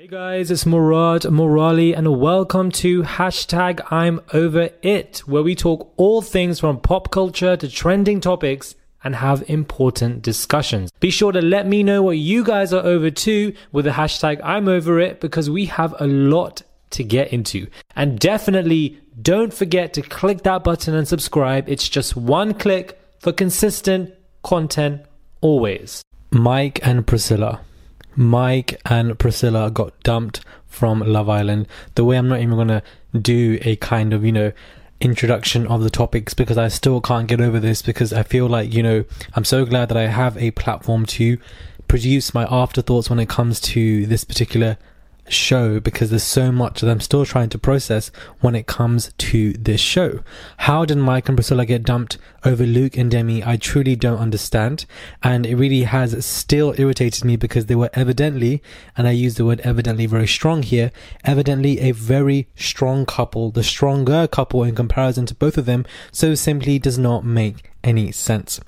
Hey guys, it's Murad Merali and welcome to hashtag I'm Over It, where we talk all things from pop culture to trending topics and have important discussions. Be sure to let me know what you guys are over to with the hashtag I'm over it because we have a lot to get into. And definitely don't forget to click that button and subscribe. It's just one click for consistent content always. Mike and Priscilla. Mike and Priscilla got dumped from Love Island. The way I'm not even going to do a kind of, you know, introduction of the topics because I still can't get over this because I feel like, you know, I'm so glad that I have a platform to produce my afterthoughts when it comes to this particular show because there's so much that I'm still trying to process when it comes to this show. How did Mike and Priscilla get dumped over Luke and Demi? I truly don't understand. And it really has still irritated me because they were evidently, and I use the word evidently very strong here, evidently a very strong couple, the stronger couple in comparison to both of them, so simply does not make any sense.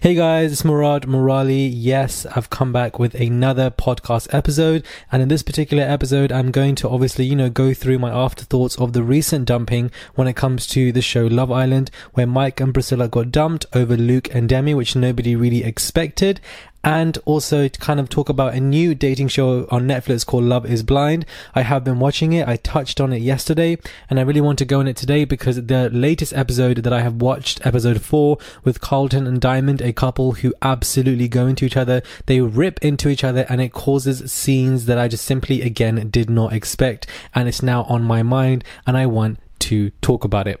Hey guys, it's Murad Merali. Yes, I've come back with another podcast episode, and in this particular episode, I'm going to obviously, you know, go through my afterthoughts of the recent dumping when it comes to the show Love Island, where Mike and Priscilla got dumped over Luke and Demi, which nobody really expected, and also to kind of talk about a new dating show on Netflix called Love is Blind. I have been watching it. I touched on it yesterday and I really want to go on it today because the latest episode that I have watched, episode four with Carlton and Diamond, a couple who absolutely go into each other. They rip into each other and it causes scenes that I just simply again did not expect. And it's now on my mind and I want to talk about it.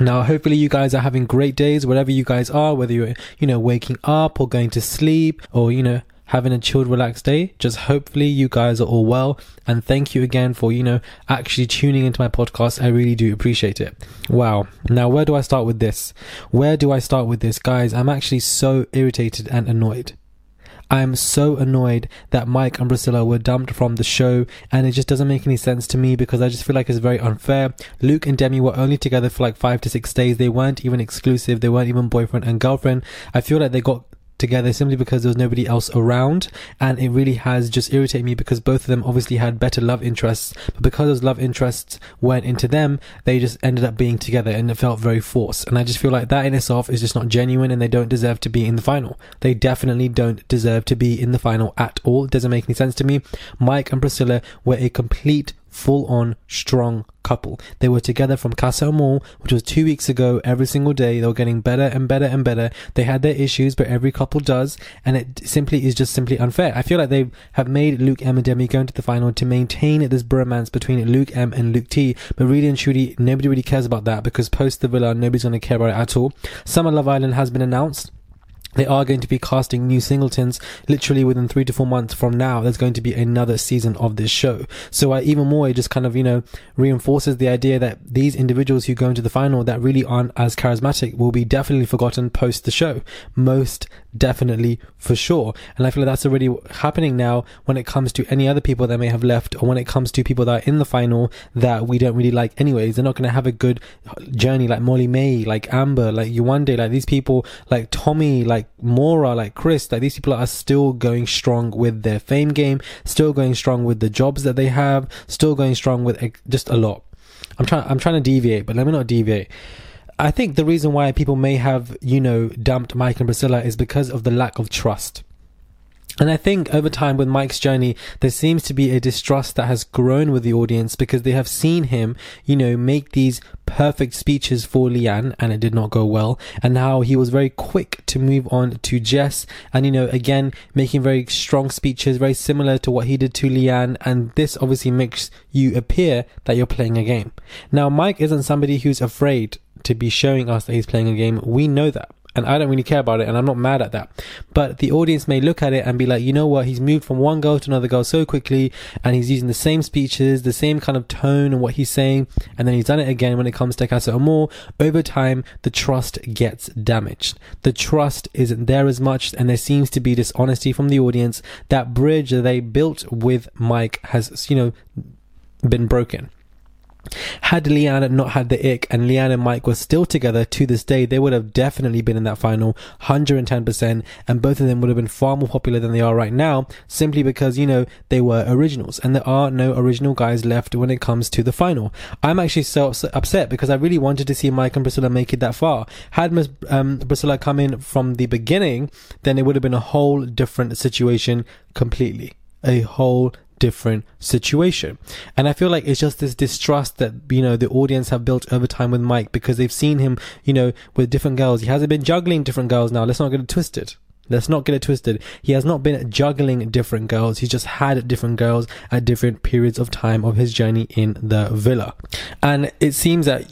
Now, hopefully you guys are having great days wherever you guys are, whether you're, you know, waking up or going to sleep or, you know, having a chilled, relaxed day. Just hopefully you guys are all well. And thank you again for, you know, actually tuning into my podcast. I really do appreciate it. Wow. Now, where do I start with this? Where do I start with this? Guys, I'm actually so irritated and annoyed. I am so annoyed that Mike and Priscilla were dumped from the show, and it just doesn't make any sense to me because I just feel like it's very unfair. Luke and Demi were only together for like five to six days. They weren't even exclusive. They weren't even boyfriend and girlfriend. I feel like they got together simply because there was nobody else around. And it really has just irritated me because both of them obviously had better love interests. But because those love interests went into them they just ended up being together and it felt very forced. And I just feel like that in itself is just not genuine and they don't deserve to be in the final. They definitely don't deserve to be in the final at all. It doesn't make any sense to me. Mike and Priscilla were a complete full on strong couple. They were together from Casa Amor, which was two weeks ago, every single day. They were getting better and better and better. They had their issues, but every couple does, and it simply is just simply unfair. I feel like they have made Luke M and Demi go into the final to maintain this bromance between Luke M and Luke T, but really and truly, nobody really cares about that because post the villa, nobody's going to care about it at all. Summer Love Island has been announced they are going to be casting new singletons literally within three to four months from now. There's going to be another season of this show. So uh, even more, it just kind of, you know, reinforces the idea that these individuals who go into the final that really aren't as charismatic will be definitely forgotten post the show. Most definitely for sure. And I feel like that's already happening now when it comes to any other people that may have left or when it comes to people that are in the final that we don't really like anyways. They're not going to have a good journey like Molly May, like Amber, like Yewande, like these people, like Tommy, like like Maura, like Chris, like these people are still going strong with their fame game, still going strong with the jobs that they have, still going strong with just a lot. I'm trying, I'm trying to deviate, but let me not deviate. I think the reason why people may have, you know, dumped Mike and Priscilla is because of the lack of trust. And I think over time with Mike's journey, there seems to be a distrust that has grown with the audience because they have seen him, you know, make these perfect speeches for Leanne and it did not go well. And now he was very quick to move on to Jess and, you know, again, making very strong speeches, very similar to what he did to Leanne. And this obviously makes you appear that you're playing a game. Now, Mike isn't somebody who's afraid to be showing us that he's playing a game. We know that and I don't really care about it, and I'm not mad at that. But the audience may look at it and be like, you know what? He's moved from one girl to another girl so quickly, and he's using the same speeches, the same kind of tone and what he's saying, and then he's done it again when it comes to Casa Amor. Over time, the trust gets damaged. The trust isn't there as much, and there seems to be dishonesty from the audience. That bridge that they built with Mike has, you know, been broken. Had Leanne not had the ick and Leanne and Mike were still together to this day, they would have definitely been in that final 110% and both of them would have been far more popular than they are right now simply because, you know, they were originals and there are no original guys left when it comes to the final. I'm actually so upset because I really wanted to see Mike and Priscilla make it that far. Had Miss um, Priscilla come in from the beginning, then it would have been a whole different situation completely. A whole different situation. And I feel like it's just this distrust that, you know, the audience have built over time with Mike because they've seen him, you know, with different girls. He hasn't been juggling different girls now. Let's not get it twisted. Let's not get it twisted. He has not been juggling different girls. He's just had different girls at different periods of time of his journey in the villa. And it seems that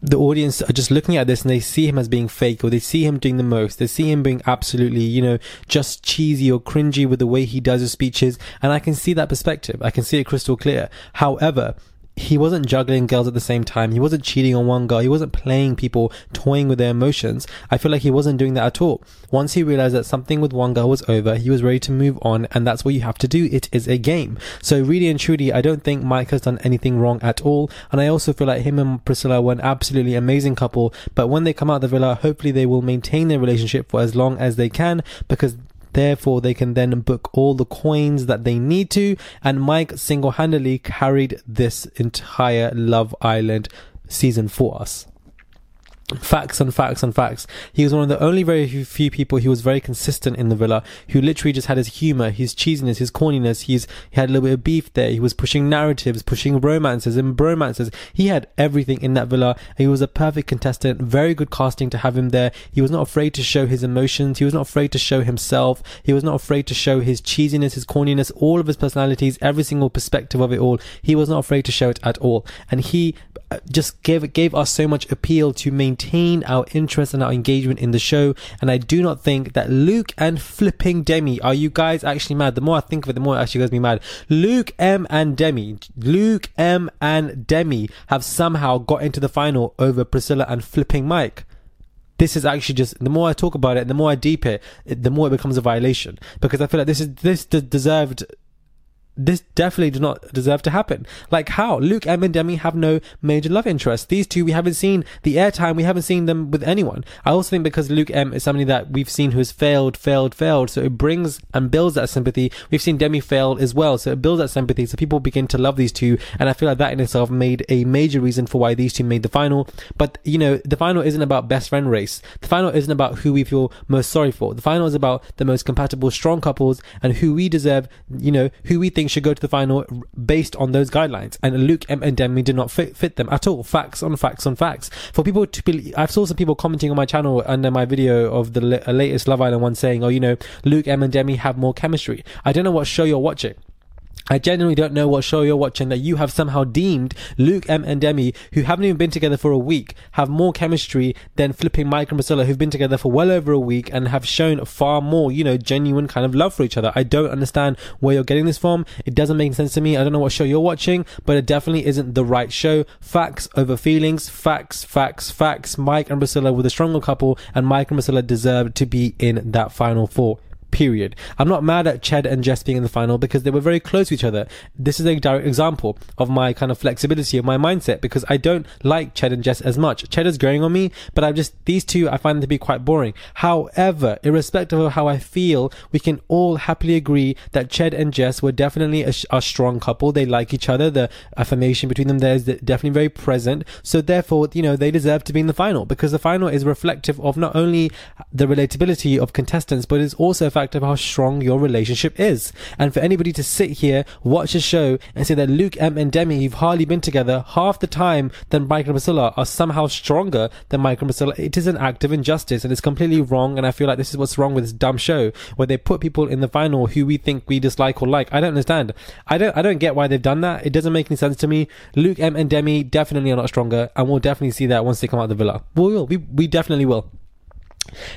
the audience are just looking at this and they see him as being fake or they see him doing the most. They see him being absolutely, you know, just cheesy or cringy with the way he does his speeches. And I can see that perspective. I can see it crystal clear. However, he wasn't juggling girls at the same time. He wasn't cheating on one girl. He wasn't playing people, toying with their emotions. I feel like he wasn't doing that at all. Once he realized that something with one girl was over, he was ready to move on, and that's what you have to do. It is a game. So really and truly, I don't think Mike has done anything wrong at all. And I also feel like him and Priscilla were an absolutely amazing couple. But when they come out of the villa, hopefully they will maintain their relationship for as long as they can because Therefore, they can then book all the coins that they need to. And Mike single handedly carried this entire Love Island season for us facts and facts and facts. He was one of the only very few people who was very consistent in the villa, who literally just had his humor, his cheesiness, his corniness. He's he had a little bit of beef there. He was pushing narratives, pushing romances and bromances. He had everything in that villa. He was a perfect contestant. Very good casting to have him there. He was not afraid to show his emotions. He was not afraid to show himself. He was not afraid to show his cheesiness, his corniness, all of his personalities, every single perspective of it all. He was not afraid to show it at all, and he uh, just gave gave us so much appeal to maintain maintain our interest and our engagement in the show. And I do not think that Luke and flipping Demi, are you guys actually mad? The more I think of it, the more it actually makes me mad. Luke M and Demi, Luke M and Demi have somehow got into the final over Priscilla and flipping Mike this is actually just the more I talk about it, the more I deep it, the more it becomes a violation because I feel like this is this deserved this definitely does not deserve to happen. Like how? Luke, M, and Demi have no major love interest. These two, we haven't seen the airtime, we haven't seen them with anyone. I also think because Luke M is somebody that we've seen who has failed, failed, failed, so it brings and builds that sympathy. We've seen Demi fail as well, so it builds that sympathy, so people begin to love these two, and I feel like that in itself made a major reason for why these two made the final. But, you know, the final isn't about best friend race. The final isn't about who we feel most sorry for. The final is about the most compatible, strong couples and who we deserve, you know, who we think should go to the final based on those guidelines. And Luke M and Demi did not fit, fit them at all. Facts on facts on facts. For people to believe, I've saw some people commenting on my channel under my video of the latest Love Island one saying, oh, you know, Luke M and Demi have more chemistry. I don't know what show you're watching. I genuinely don't know what show you're watching that you have somehow deemed Luke M and Demi, who haven't even been together for a week, have more chemistry than flipping Mike and Priscilla, who've been together for well over a week and have shown far more, you know, genuine kind of love for each other. I don't understand where you're getting this from. It doesn't make sense to me. I don't know what show you're watching, but it definitely isn't the right show. Facts over feelings. Facts, facts, facts. Mike and Priscilla were the stronger couple, and Mike and Priscilla deserved to be in that final four period. I'm not mad at Ched and Jess being in the final because they were very close to each other. This is a direct example of my kind of flexibility of my mindset because I don't like Ched and Jess as much. Ched is growing on me, but I've just, these two, I find them to be quite boring. However, irrespective of how I feel, we can all happily agree that Ched and Jess were definitely a, a strong couple. They like each other. The affirmation between them there is definitely very present. So therefore, you know, they deserve to be in the final because the final is reflective of not only the relatability of contestants, but it's also a fact of how strong your relationship is. And for anybody to sit here, watch a show and say that Luke, M, and Demi, who've hardly been together half the time than Mike and Priscilla are somehow stronger than Mike and Priscilla, it is an act of injustice and it's completely wrong. And I feel like this is what's wrong with this dumb show where they put people in the final who we think we dislike or like. I don't understand. I don't, I don't get why they've done that. It doesn't make any sense to me. Luke, M, and Demi definitely are not stronger and we'll definitely see that once they come out of the villa. We will. We, we definitely will.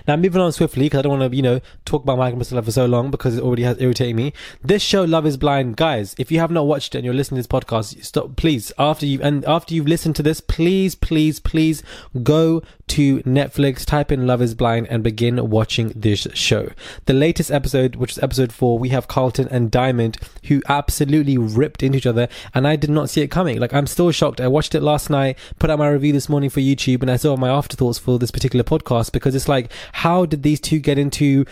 Now, moving on swiftly, because I don't want to, you know, talk about Michael Priscilla for so long because it already has irritated me. This show, Love is Blind, guys, if you have not watched it and you're listening to this podcast, stop, please, after you, and after you've listened to this, please, please, please go to Netflix, type in Love is Blind and begin watching this show. The latest episode, which is episode four, we have Carlton and Diamond who absolutely ripped into each other and I did not see it coming. Like, I'm still shocked. I watched it last night, put out my review this morning for YouTube and I saw my afterthoughts for this particular podcast because it's like, how did these two get into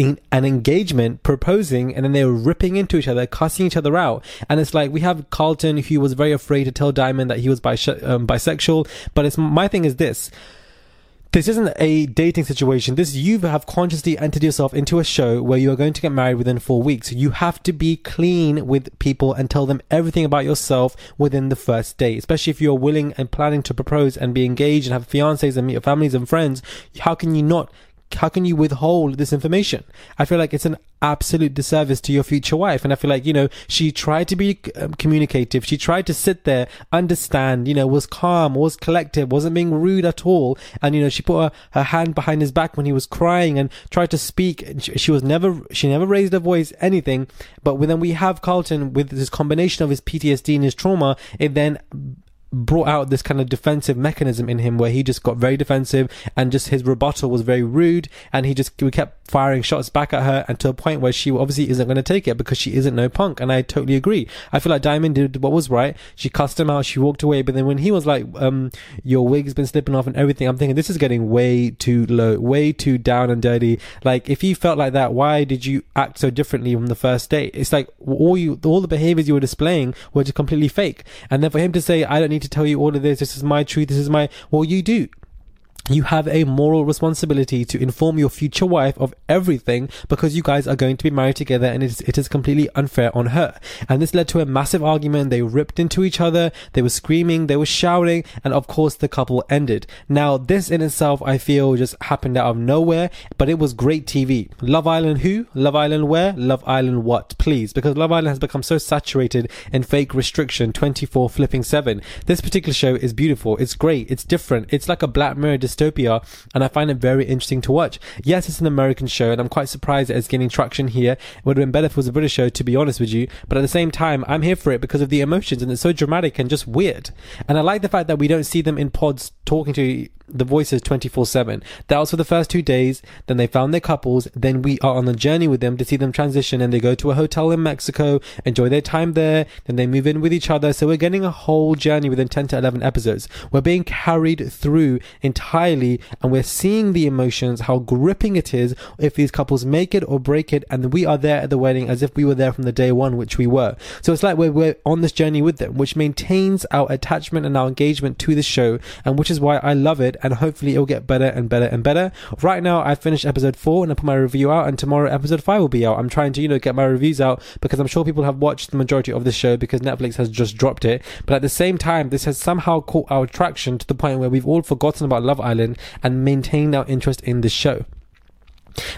in an engagement proposing and then they were ripping into each other cussing each other out and it's like we have Carlton who was very afraid to tell Diamond that he was um, bisexual but it's my thing is this this isn't a dating situation. This you have consciously entered yourself into a show where you are going to get married within four weeks. You have to be clean with people and tell them everything about yourself within the first date. Especially if you're willing and planning to propose and be engaged and have fiancés and meet your families and friends. How can you not how can you withhold this information? I feel like it's an absolute disservice to your future wife. And I feel like, you know, she tried to be um, communicative. She tried to sit there, understand, you know, was calm, was collected, wasn't being rude at all. And, you know, she put her, her hand behind his back when he was crying and tried to speak. And she, she was never, she never raised her voice, anything. But when then we have Carlton with this combination of his PTSD and his trauma, it then brought out this kind of defensive mechanism in him where he just got very defensive and just his rebuttal was very rude and he just we kept firing shots back at her and to a point where she obviously isn't going to take it because she isn't no punk and I totally agree. I feel like Diamond did what was right. She cussed him out, she walked away, but then when he was like, um, your wig's been slipping off and everything, I'm thinking this is getting way too low, way too down and dirty. Like if you felt like that, why did you act so differently from the first date? It's like all you, all the behaviors you were displaying were just completely fake. And then for him to say, I don't need to tell you all of this, this is my truth, this is my, well, you do you have a moral responsibility to inform your future wife of everything because you guys are going to be married together and it is, it is completely unfair on her. And this led to a massive argument. They ripped into each other. They were screaming. They were shouting. And of course, the couple ended. Now, this in itself, I feel just happened out of nowhere, but it was great TV. Love Island who? Love Island where? Love Island what? Please. Because Love Island has become so saturated in fake restriction 24 flipping 7. This particular show is beautiful. It's great. It's different. It's like a Black Mirror dystopia, and I find it very interesting to watch. Yes, it's an American show, and I'm quite surprised it's gaining traction here. It would have been better if it was a British show, to be honest with you. But at the same time, I'm here for it because of the emotions, and it's so dramatic and just weird. And I like the fact that we don't see them in pods talking to the voices 24 7. That was for the first two days. Then they found their couples. Then we are on a journey with them to see them transition and they go to a hotel in Mexico, enjoy their time there. Then they move in with each other. So we're getting a whole journey within 10 to 11 episodes. We're being carried through entirely and we're seeing the emotions, how gripping it is if these couples make it or break it. And we are there at the wedding as if we were there from the day one, which we were. So it's like we're, we're on this journey with them, which maintains our attachment and our engagement to the show. And which is why I love it and hopefully it'll get better and better and better. Right now, I finished episode four and I put my review out, and tomorrow episode five will be out. I'm trying to, you know, get my reviews out because I'm sure people have watched the majority of the show because Netflix has just dropped it. But at the same time, this has somehow caught our attraction to the point where we've all forgotten about Love Island and maintained our interest in the show.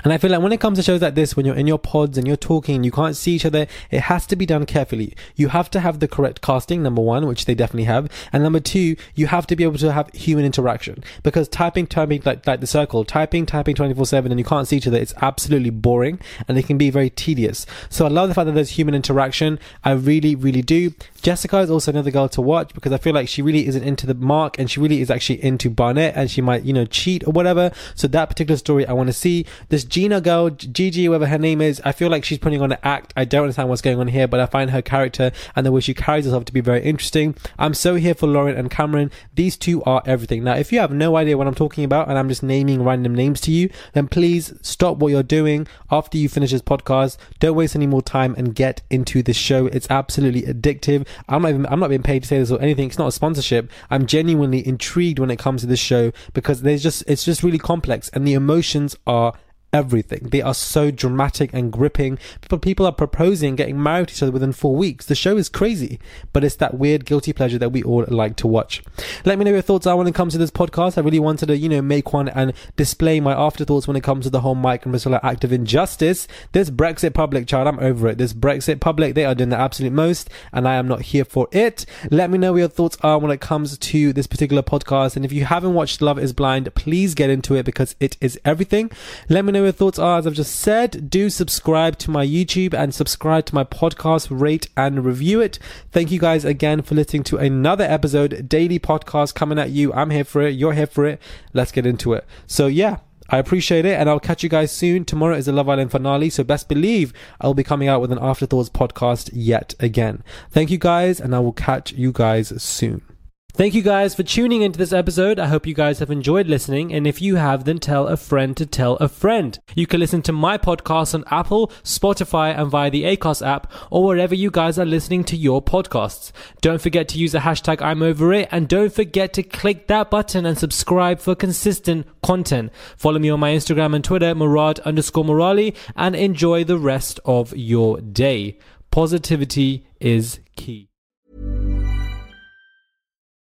And I feel like when it comes to shows like this, when you're in your pods and you're talking, and you can't see each other, it has to be done carefully. You have to have the correct casting, number one, which they definitely have. And number two, you have to be able to have human interaction. Because typing, typing, like, like the circle, typing, typing 24 7 and you can't see each other, it's absolutely boring and it can be very tedious. So I love the fact that there's human interaction. I really, really do. Jessica is also another girl to watch because I feel like she really isn't into the Mark and she really is actually into Barnett and she might, you know, cheat or whatever. So that particular story I want to see. This Gina girl, Gigi, whatever her name is, I feel like she's putting on an act. I don't understand what's going on here, but I find her character and the way she carries herself to be very interesting. I'm so here for Lauren and Cameron. These two are everything. Now, if you have no idea what I'm talking about and I'm just naming random names to you, then please stop what you're doing after you finish this podcast. Don't waste any more time and get into this show. It's absolutely addictive. I'm not even, I'm not being paid to say this or anything. It's not a sponsorship. I'm genuinely intrigued when it comes to this show because there's just, it's just really complex and the emotions are everything. They are so dramatic and gripping. But people are proposing getting married to each other within four weeks. The show is crazy, but it's that weird guilty pleasure that we all like to watch. Let me know your thoughts are when it comes to this podcast. I really wanted to, you know, make one and display my afterthoughts when it comes to the whole Mike and Priscilla act of injustice. This British public, child, I'm over it. This British public, they are doing the absolute most, and I am not here for it. Let me know what your thoughts are when it comes to this particular podcast. And if you haven't watched Love is Blind, please get into it because it is everything. Let me know your thoughts are, as I've just said, do subscribe to my YouTube and subscribe to my podcast, rate and review it. Thank you guys again for listening to another episode, daily podcast coming at you. I'm here for it. You're here for it. Let's get into it. So yeah. I appreciate it, and I'll catch you guys soon. Tomorrow is the Love Island finale, so best believe I'll be coming out with an Afterthoughts podcast yet again. Thank you guys, and I will catch you guys soon. Thank you guys for tuning into this episode. I hope you guys have enjoyed listening. And if you have, then tell a friend to tell a friend. You can listen to my podcast on Apple, Spotify, and via the Acast app, or wherever you guys are listening to your podcasts. Don't forget to use the hashtag I'm over it. And don't forget to click that button and subscribe for consistent content. Follow me on my Instagram and Twitter, Murad underscore Merali, and enjoy the rest of your day. Positivity is key.